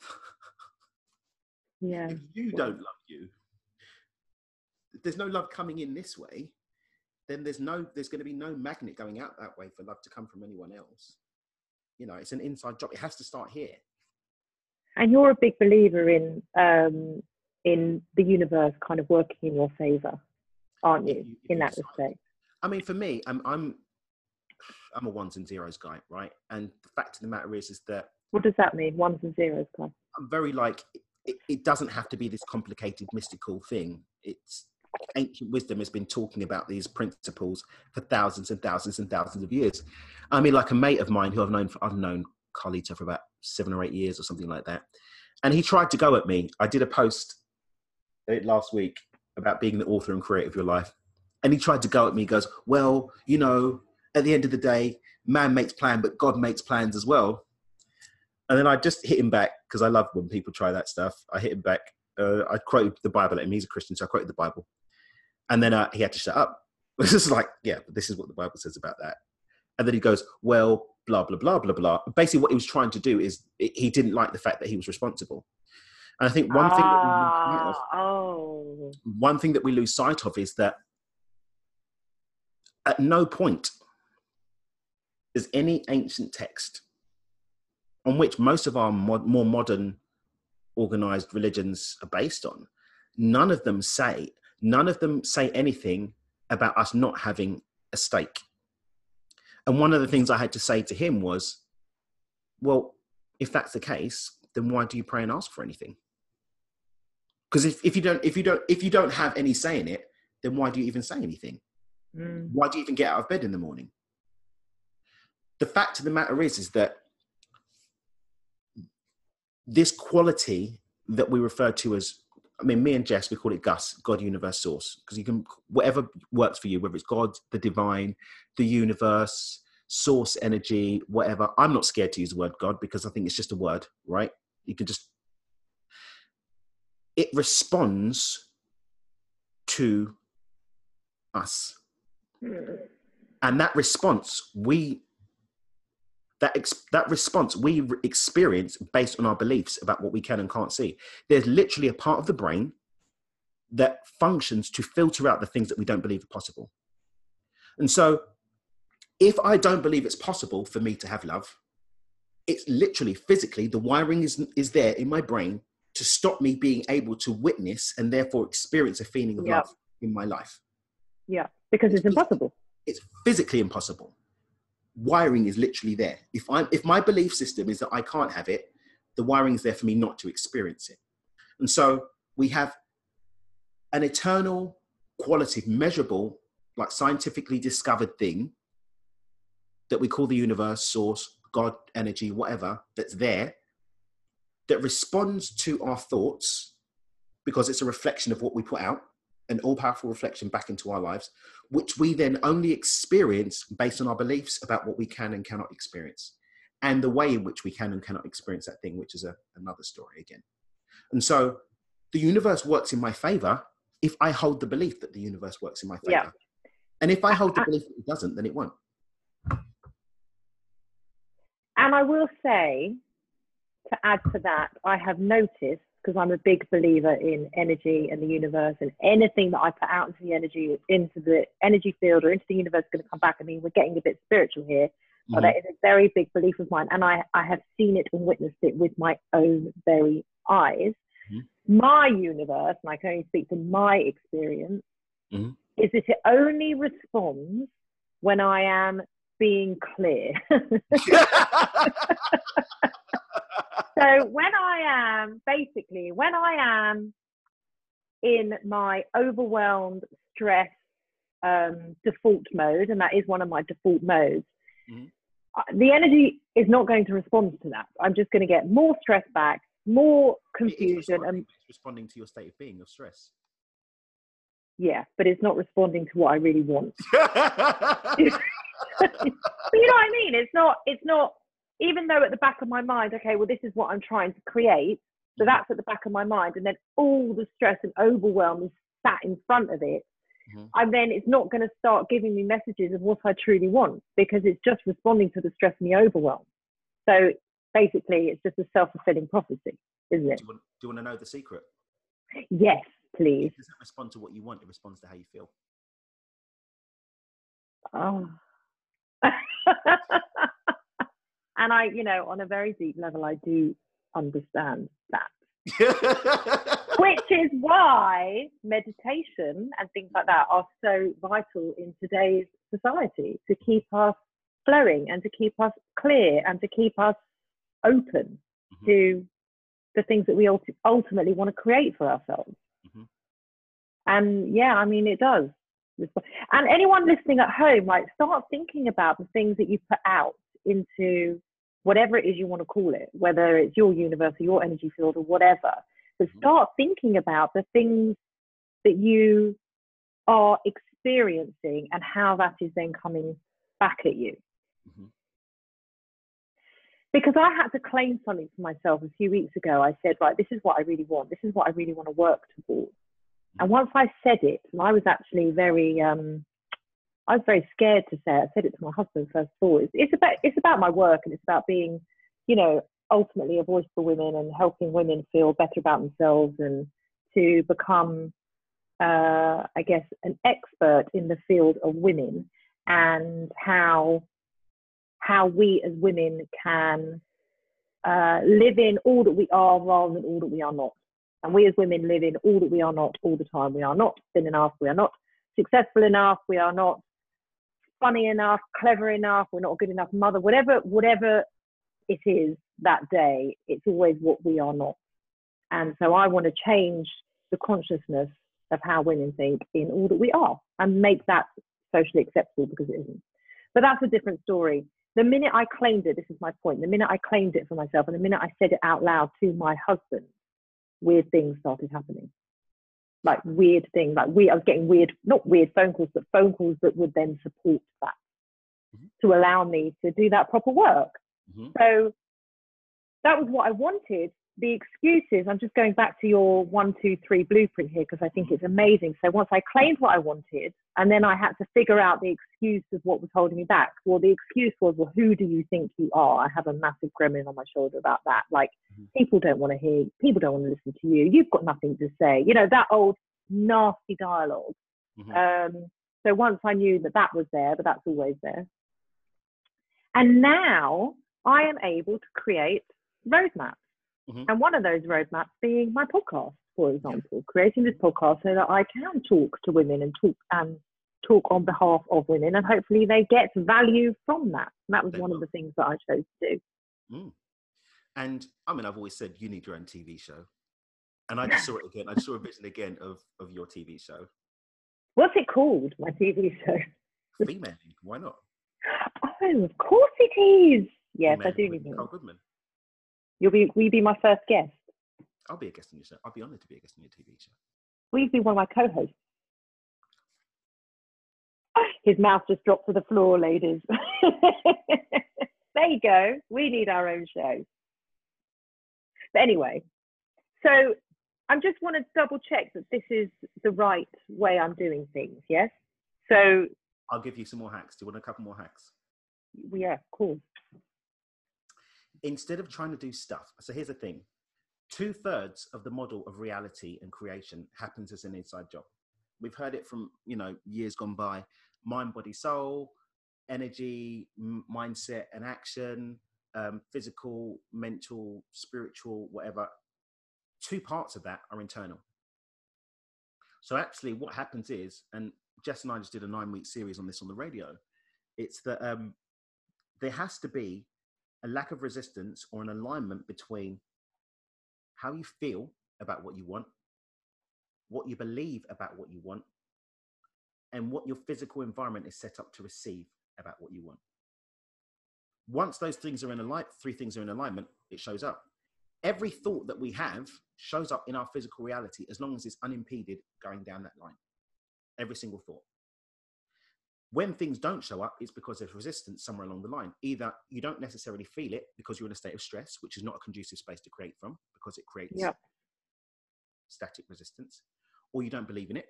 Yeah. if you don't love you, there's no love coming in this way, then there's no there's going to be no magnet going out that way for love to come from anyone else. You know, it's an inside job. It has to start here. And you're a big believer in um, in the universe kind of working in your favor, aren't you? you- in that respect. I mean, for me, I'm I'm I'm a ones and zeros guy, right? And the fact of the matter is, is that What does that mean? Ones and zeros, guys. I'm very like it, it doesn't have to be this complicated mystical thing. It's ancient wisdom has been talking about these principles for thousands and thousands and thousands of years. I mean, like a mate of mine who I've known for, I've known Carlito for about seven or eight years or something like that. And he tried to go at me. I did a post uh, last week about being the author and creator of your life. And he tried to go at me, he goes, Well, you know, at the end of the day, man makes plan, but God makes plans as well. And then I just hit him back because I love when people try that stuff. I hit him back. Uh, I quoted the Bible at him. He's a Christian, so I quoted the Bible. And then uh, he had to shut up. This is like, yeah, but this is what the Bible says about that. And then he goes, well, blah, blah, blah, blah, blah. Basically, what he was trying to do is he didn't like the fact that he was responsible. And I think one thing that we Ah, oh. one thing that we lose sight of is that at no point is any ancient text on which most of our mod, more modern organized religions are based on. None of them say none of them say anything about us not having a stake. And one of the things i had to say to him was well if that's the case then why do you pray and ask for anything? Because if, if you don't if you don't if you don't have any say in it then why do you even say anything? Mm. why do you even get out of bed in the morning the fact of the matter is is that this quality that we refer to as i mean me and jess we call it gus god universe source because you can whatever works for you whether it's god the divine the universe source energy whatever. I'm not scared to use the word god because i think it's just a word right? You can just it responds to us. Mm. and that response we that ex- that response we re- experience based on our beliefs about what we can and can't see there's literally a part of the brain that functions to filter out the things that we don't believe are possible and so if i don't believe it's possible for me to have love it's literally physically the wiring is is there in my brain to stop me being able to witness and therefore experience a feeling of Yep. love in my life Yeah, because it's impossible. it's physically impossible. Wiring is literally there. If I if my belief system is that I can't have it, the wiring is there for me not to experience it. And so we have an eternal quality, measurable, like scientifically discovered thing that we call the universe, source, God, energy, whatever, that's there, that responds to our thoughts because it's a reflection of what we put out, an all powerful reflection back into our lives, which we then only experience based on our beliefs about what we can and cannot experience, and the way in which we can and cannot experience that thing, which is a, another story again. And so the universe works in my favor if I hold the belief that the universe works in my favor. Yeah. And if I hold the belief that it doesn't, then it won't. And I will say, to add to that, I have noticed because I'm a big believer in energy and the universe, and anything that I put out into the energy, into the energy field or into the universe, is going to come back. I mean, we're getting a bit spiritual here, but Mhm. that is a very big belief of mine, and I, I have seen it and witnessed it with my own very eyes. Mhm. My universe, and I can only speak from my experience, Mhm. is that it only responds when I am being clear. so when I am basically when I am in my overwhelmed stress um, default mode, and that is one of my default modes, Mhm. uh, the energy is not going to respond to that. I'm just going to get more stress back, more confusion, responding, and it's responding to your state of being, your stress. yeah, but it's not responding to what I really want. But you know what I mean? It's not. It's not. Even though at the back of my mind, okay, well, this is what I'm trying to create. So that's at the back of my mind, and then all the stress and overwhelm is sat in front of it. Mhm. And then it's not going to start giving me messages of what I truly want because it's just responding to the stress and the overwhelm. So basically, it's just a self-fulfilling prophecy, isn't it? do, you want, do you want to know the secret? Yes, please. It doesn't respond to what you want, it responds to how you feel. Oh. and I, you know, on a very deep level, I do understand that. Which is why meditation and things like that are so vital in today's society to keep us flowing and to keep us clear and to keep us open Mhm. to the things that we ultimately want to create for ourselves. Mhm. And yeah, I mean, it does. And anyone listening at home, like, start thinking about the things that you put out into whatever it is you want to call it, whether it's your universe or your energy field or whatever. But mm-hmm. start thinking about the things that you are experiencing and how that is then coming back at you. Mm-hmm. Because I had to claim something for myself a few weeks ago. I said, right, this is what I really want. This is what I really want to work towards. And mm-hmm. once I said it, and I was actually very, um, I was very scared to say it. I said it to my husband first of all. It's, it's about it's about my work and it's about being, you know, ultimately a voice for women and helping women feel better about themselves and to become uh, I guess, an expert in the field of women and how how we as women can uh, live in all that we are rather than all that we are not. And we as women live in all that we are not all the time. We are not thin enough. We are not successful enough. We are not funny enough, clever enough. We're not a good enough mother. Whatever, whatever it is that day, it's always what we are not. And so I want to change the consciousness of how women think in all that we are and make that socially acceptable because it isn't. But that's a different story. The minute I claimed it, this is my point, the minute I claimed it for myself and the minute I said it out loud to my husband, weird things started happening. Like weird things, like we I was getting weird, not weird phone calls, but phone calls that would then support that mm-hmm. to allow me to do that proper work. Mm-hmm. So that was what I wanted the excuses, I'm just going back to your one, two, three blueprint here because I think it's amazing. So once I claimed what I wanted, and then I had to figure out the excuse of what was holding me back. Well, the excuse was, well, who do you think you are? I have a massive gremlin on my shoulder about that. Like, mm-hmm. people don't want to hear, people don't want to listen to you. You've got nothing to say. You know, that old nasty dialog mm-hmm. um, so once I knew that that was there, but that's always there. And now I am able to create roadmaps Mm-hmm. And one of those roadmaps being my podcast, for example, creating this podcast so that I can talk to women and talk and um, talk on behalf of women, and hopefully they get value from that. And that was they one will. of the things that I chose to do. Mm. And I mean, I've always said you need your own TV show, and I just saw it again. I just saw a vision again of of your TV show. What's it called? My TV show. Female. Why not? Oh, of course it is. Yes, Female I do. Nicole Goodman. You'll be will you be my first guest? I'll be a guest on your show. I'll be honoured to be a guest on your TV show. Will you be one of my co-hosts? His mouth just dropped to the floor, ladies. there you go. We need our own show. But anyway, so I am just want to double check that this is the right way I'm doing things. Yes. So I'll give you some more hacks. Do you want a couple more hacks? Yeah, cool instead of trying to do stuff, so here's the thing two thirds of the model of reality and creation happens as an inside job. We've heard it from, you know, years gone by mind, body, soul, energy, m- mindset, and action, um, physical, mental, spiritual, whatever. Two parts of that are internal. So actually, what happens is, and Jess and I just did a nine week series on this on the radio, it's that um, there has to be a lack of resistance or an alignment between how you feel about what you want, what you believe about what you want, and what your physical environment is set up to receive about what you want. Once those things are in alignment, three things are in alignment, it shows up. Every thought that we have shows up in our physical reality as long as it's unimpeded going down that line. Every single thought. When things don't show up, it's because there's resistance somewhere along the line. Either you don't necessarily feel it because you're in a state of stress, which is not a conducive space to create from because it creates yep. static resistance, or you don't believe in it,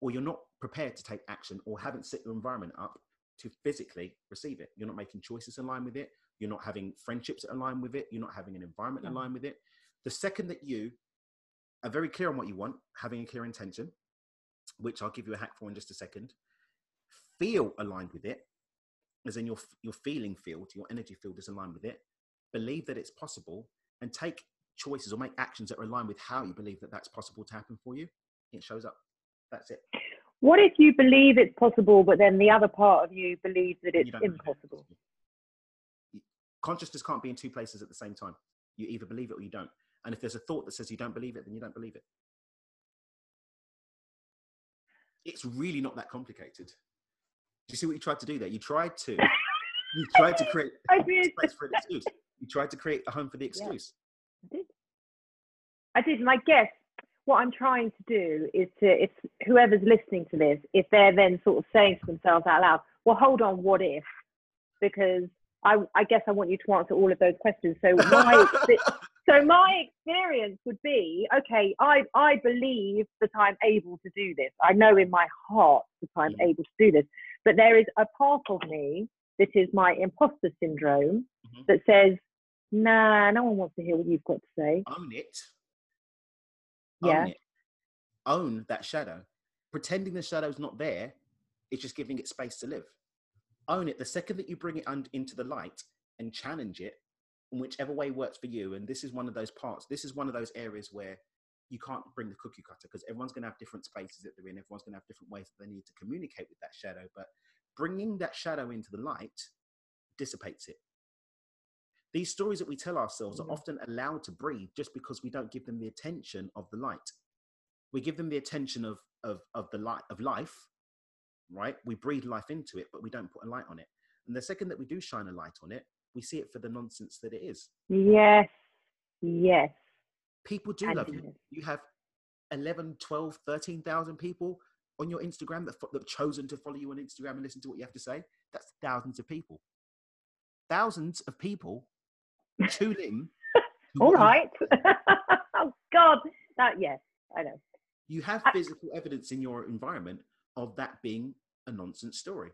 or you're not prepared to take action or haven't set your environment up to physically receive it. You're not making choices in line with it. You're not having friendships that align with it. You're not having an environment in line with it. The second that you are very clear on what you want, having a clear intention, which I'll give you a hack for in just a second, feel aligned with it, as in your your feeling field, your energy field is aligned with it. Believe that it's possible, and take choices or make actions that are aligned with how you believe that that's possible to happen for you. It shows up. That's it. What if you believe it's possible, but then the other part of you believes that it's impossible? Consciousness can't be in two places at the same time. You either believe it or you don't. And if there's a thought that says you don't believe it, then you don't believe it. It's really not that complicated. Do you see what you tried to do there? You tried to you tried to create I did. space for an excuse. You tried to create a home for the excuse. I did. I did. And I guess what I'm trying to do is to, if whoever's listening to this, if they're then sort of saying to themselves out loud, well, hold on, what if? Because I, I guess I want you to answer all of those questions. So my, so my experience would be, okay, I, I believe that I'm able to do this. I know in my heart that I'm Mm. able to do this. But there is a part of me that is my imposter syndrome Mhm. that says, nah, no one wants to hear what you've got to say. Own it. Yeah. Own it. Own that shadow. Pretending the shadow's not there is just giving it space to live. Own it. The second that you bring it un- into the light and challenge it in whichever way works for you, and this is one of those parts, this is one of those areas where you can't bring the cookie cutter because everyone's going to have different spaces that they're in. Everyone's going to have different ways that they need to communicate with that shadow. But bringing that shadow into the light dissipates it. These stories that we tell ourselves are Mhm. often allowed to breathe just because we don't give them the attention of the light. We give them the attention of of of the light of life, right? We breathe life into it, but we don't put a light on it. And the second that we do shine a light on it, we see it for the nonsense that it is. Yes, yes. People do And love you. You have 11, 12, 13,000 people on your Instagram that, fo- that have chosen to follow you on Instagram and listen to what you have to say. That's thousands of people. Thousands of people tune in. All what oh God, that yes, I know. You have I- physical evidence in your environment of that being a nonsense story.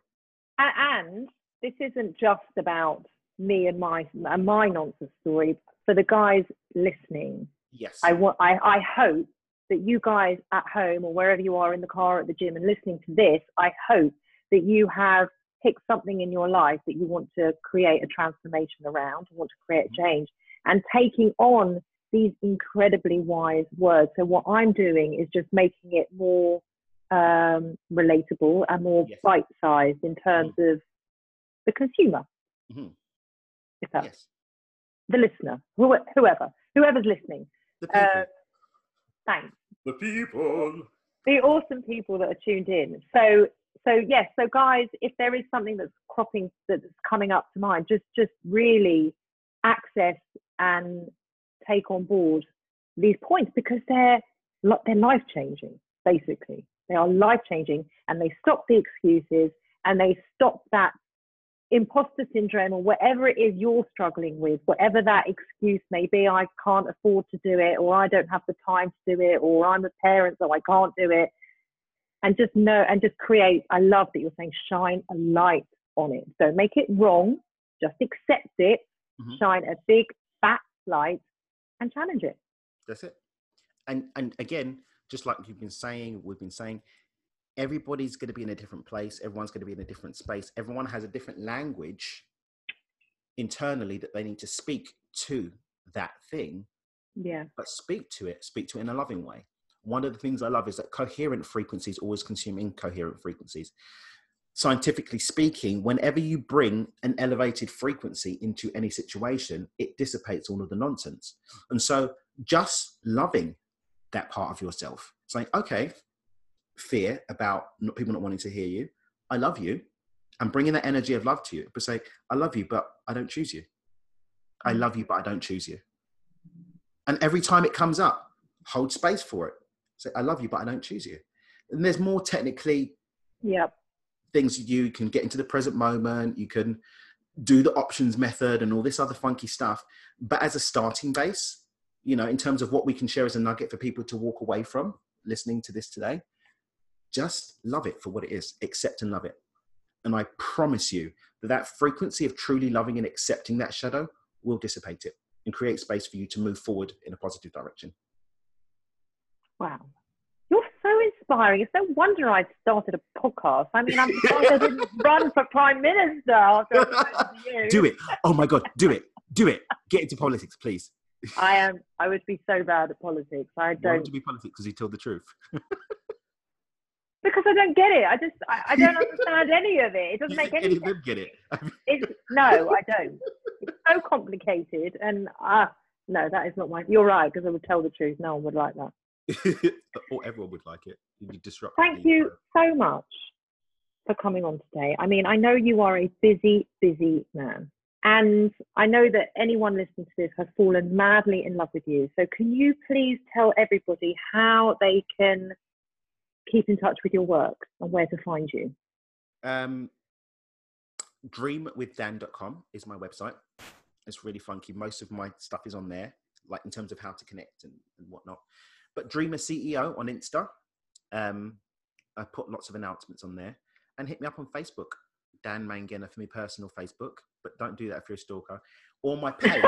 And this isn't just about me and my and my nonsense story. For the guys listening, Yes. I want I, I hope that you guys at home or wherever you are in the car at the gym and listening to this, I hope that you have picked something in your life that you want to create a transformation around, want to create a change, and taking on these incredibly wise words. So what I'm doing is just making it more um, relatable and more Yes. bite-sized in terms of the consumer, Mhm. if that's yes. the listener, who, whoever, whoever's listening. The people. Uh, thanks. the people. the awesome people that are tuned in. So, so yes, so guys, if there is something that's cropping that's coming up to mind, just just really access and take on board these points because they're they're life changing. Basically, they are life changing, and they stop the excuses and they stop that imposter syndrome or whatever it is you're struggling with, whatever that excuse may be, I can't afford to do it, or I don't have the time to do it, or I'm a parent, so I can't do it. And just know and just create, I love that you're saying shine a light on it. Don't make it wrong, just accept it, Mhm. shine a big fat light and challenge it. That's it. And and again, just like you've been saying, we've been saying, everybody's going to be in a different place. Everyone's going to be in a different space. Everyone has a different language internally that they need to speak to that thing, Yeah. but speak to it, speak to it in a loving way. One of the things I love is that coherent frequencies always consume incoherent frequencies. Scientifically speaking, whenever you bring an elevated frequency into any situation, it dissipates all of the nonsense. And so just loving that part of yourself, saying, okay, fear about not, people not wanting to hear you, I love you, I'm bringing that energy of love to you, but say, I love you, but I don't choose you. I mm. love you, but I don't choose you. And every time it comes up, hold space for it. Say, I love you, but I don't choose you. And there's more technically Yep. things you can get into the present moment, you can do the options method and all this other funky stuff. But as a starting base, you know, in terms of what we can share as a nugget for people to walk away from listening to this today, just love it for what it is, accept and love it. And I promise you that that frequency of truly loving and accepting that shadow will dissipate it and create space for you to move forward in a positive direction. Wow. You're so inspiring. It's no wonder I started a podcast. I mean, I'm surprised I didn't run for prime minister after I to you. Do it. Oh my God, do it. Do it. Get into politics, please. I am. I would be so bad at politics. I don't would you be politics? Because you told the truth. because I don't get it. I just I, I don't understand any of it. It doesn't make any any sense. them get it? It's, no, I don't. It's so complicated, and uh no, that is not my. You're right because I would tell the truth. No one would like that. or everyone would like it. You disrupt. Thank you so much for coming on today. I mean, I know you are a busy, busy man. And I know that anyone listening to this has fallen madly in love with you. So, can you please tell everybody how they can keep in touch with your work and where to find you? Um, dreamwithdan.com is my website. It's really funky. Most of my stuff is on there, like in terms of how to connect and, and whatnot. But Dreamer CEO on Insta. Um, I put lots of announcements on there. And hit me up on Facebook, Dan Mangena for me personal Facebook. But don't do that if you're a stalker. Or my page,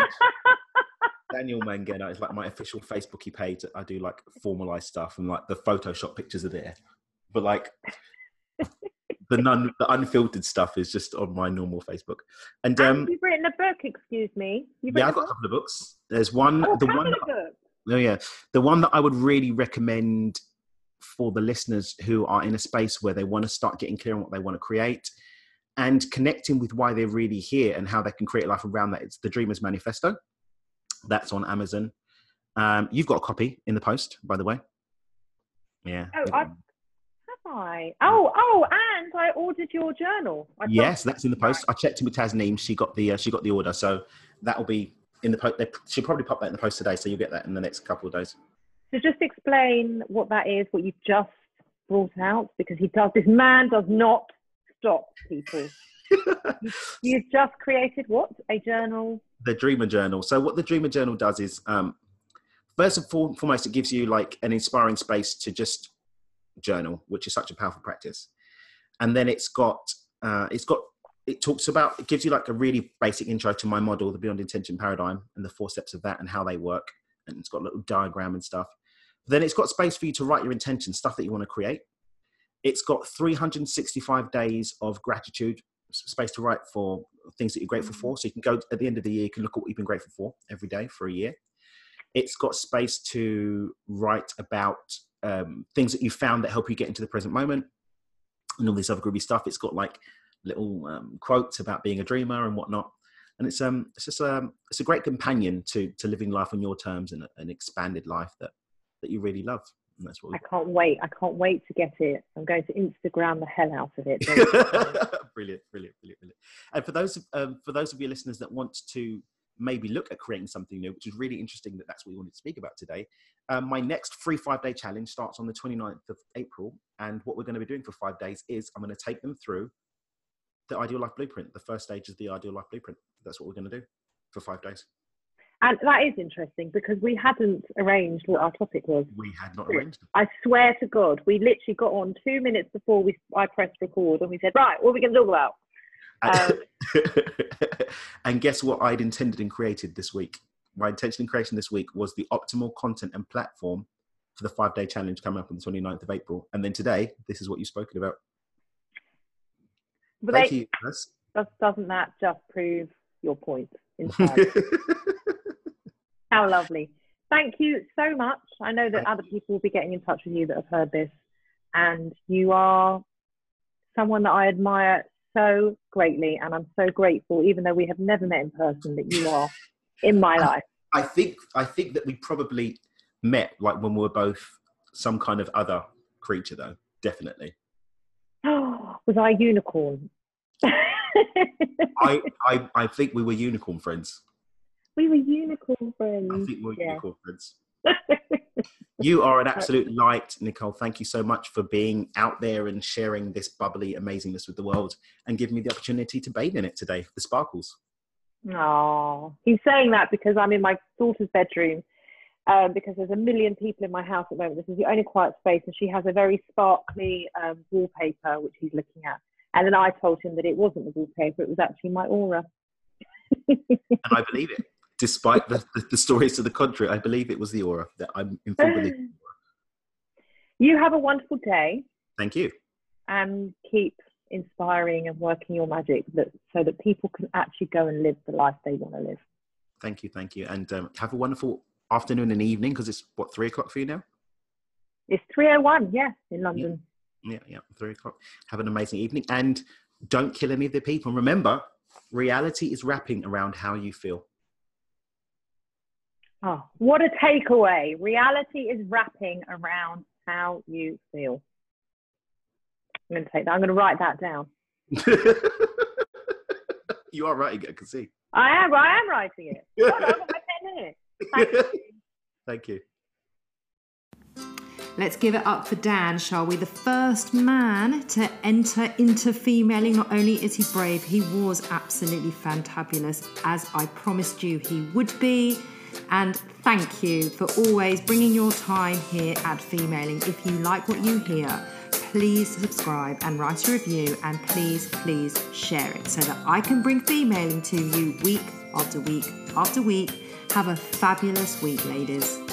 Daniel Mangena is like my official Facebooky page. I do like formalized stuff and like the Photoshop pictures are there. But like the the unfiltered stuff is just on my normal Facebook. And um, you've written a book, excuse me. You've yeah, I've got a couple of books. There's one, Oh, the one, books. oh yeah, the one that I would really recommend for the listeners who are in a space where they want to start getting clear on what they want to create and connecting with why they're really here and how they can create life around that. It's the Dreamers Manifesto. That's on Amazon. Um, you've got a copy in the post, by the way. Yeah. Oh, I- Have I? Oh, oh, and I ordered your journal. I Yes, that's in the post. I checked in with Tasneem. She got the uh, she got the order, so that will be in the post. She'll probably pop that in the post today, so you'll get that in the next couple of days. So just explain what that is, what you've just brought out, because he does. This man does not stop people. You've just created what? A journal. the Dreamer Journal. So what the Dreamer Journal does is, um, first and foremost, it gives you like an inspiring space to just journal, which is such a powerful practice. And then it's got, uh, it's got, it talks about, it gives you like a really basic intro to my model, the Beyond Intention paradigm, and the four steps of that and how they work. And it's got a little diagram and stuff. Then it's got space for you to write your intention, stuff that you want to create. It's got 365 days of gratitude, space to write for things that you're grateful for. So you can go at the end of the year, you can look at what you've been grateful for every day for a year. It's got space to write about um, things that you found that help you get into the present moment and all this other groovy stuff. It's got like little um, quotes about being a dreamer and whatnot. And it's um it's just um it's a great companion to to living life on your terms and an expanded life that that you really love. And that's what we I can't wait. I can't wait to get it. I'm going to Instagram the hell out of it. Brilliant, brilliant, brilliant, brilliant. And for those um, for those of your listeners that want to maybe look at creating something new, which is really interesting that that's what we wanted to speak about today. Um, my next free five day challenge starts on the 29th of April, and what we're going to be doing for five days is I'm going to take them through the Ideal Life Blueprint. The first stage is the Ideal Life Blueprint. That's what we're going to do for five days. And that is interesting because we hadn't arranged what our topic was. We had not arranged. them. I swear to God, we literally got on two minutes before we I pressed record and we said, right, what are we going to talk about? Um, and guess what I'd intended and created this week? My intention in creation this week was the optimal content and platform for the five day challenge coming up on the 29th of April. And then today, this is what you've spoken about. But Thank they, you. Doesn't that just prove your point How lovely. Thank you so much. I know that Thank other people will be getting in touch with you that have heard this. And you are someone that I admire so greatly. And I'm so grateful, even though we have never met in person, that you are in my life. I think I think that we probably met like when we were both some kind of other creature, though. Definitely. Was I a unicorn? I, I I think we were unicorn friends. we were unicorn friends. I think we were Yeah. unicorn friends. You are an absolute light, Nicole. Thank you so much for being out there and sharing this bubbly amazingness with the world and giving me the opportunity to bathe in it today. The sparkles. Oh, he's saying that because I'm in my daughter's bedroom. Um, because there's a million people in my house at the moment. This is the only quiet space, and she has a very sparkly um, wallpaper which he's looking at. And then I told him that it wasn't the wallpaper; it was actually my aura. And I believe it. Despite the, the, the stories to the contrary, I believe it was the aura that I'm in full belief. you have a wonderful day, Thank you. and keep inspiring and working your magic, that so that people can actually go and live the life they want to live. Thank you. Thank you. And um, have a wonderful afternoon and evening because it's what, three o'clock for you now? It's 3:01, yeah, in London. Yeah, yeah, yeah, three o'clock. Have an amazing evening and don't kill any of the people. And remember, reality is wrapping around how you feel. Oh, what a takeaway. Reality is wrapping around how you feel. I'm going to take that. I'm going to write that down. you are writing it, I can see. I am. I am writing it. No, I've got my pen here. Thank you. Thank you. Let's give it up for Dan, shall we? The first man to enter into femaling. Not only is he brave, he was absolutely fantabulous, as I promised you he would be. And thank you for always bringing your time here at Femaling. If you like what you hear, please subscribe and write a review and please, please share it so that I can bring Femaling to you week after week after week. Have a fabulous week, ladies.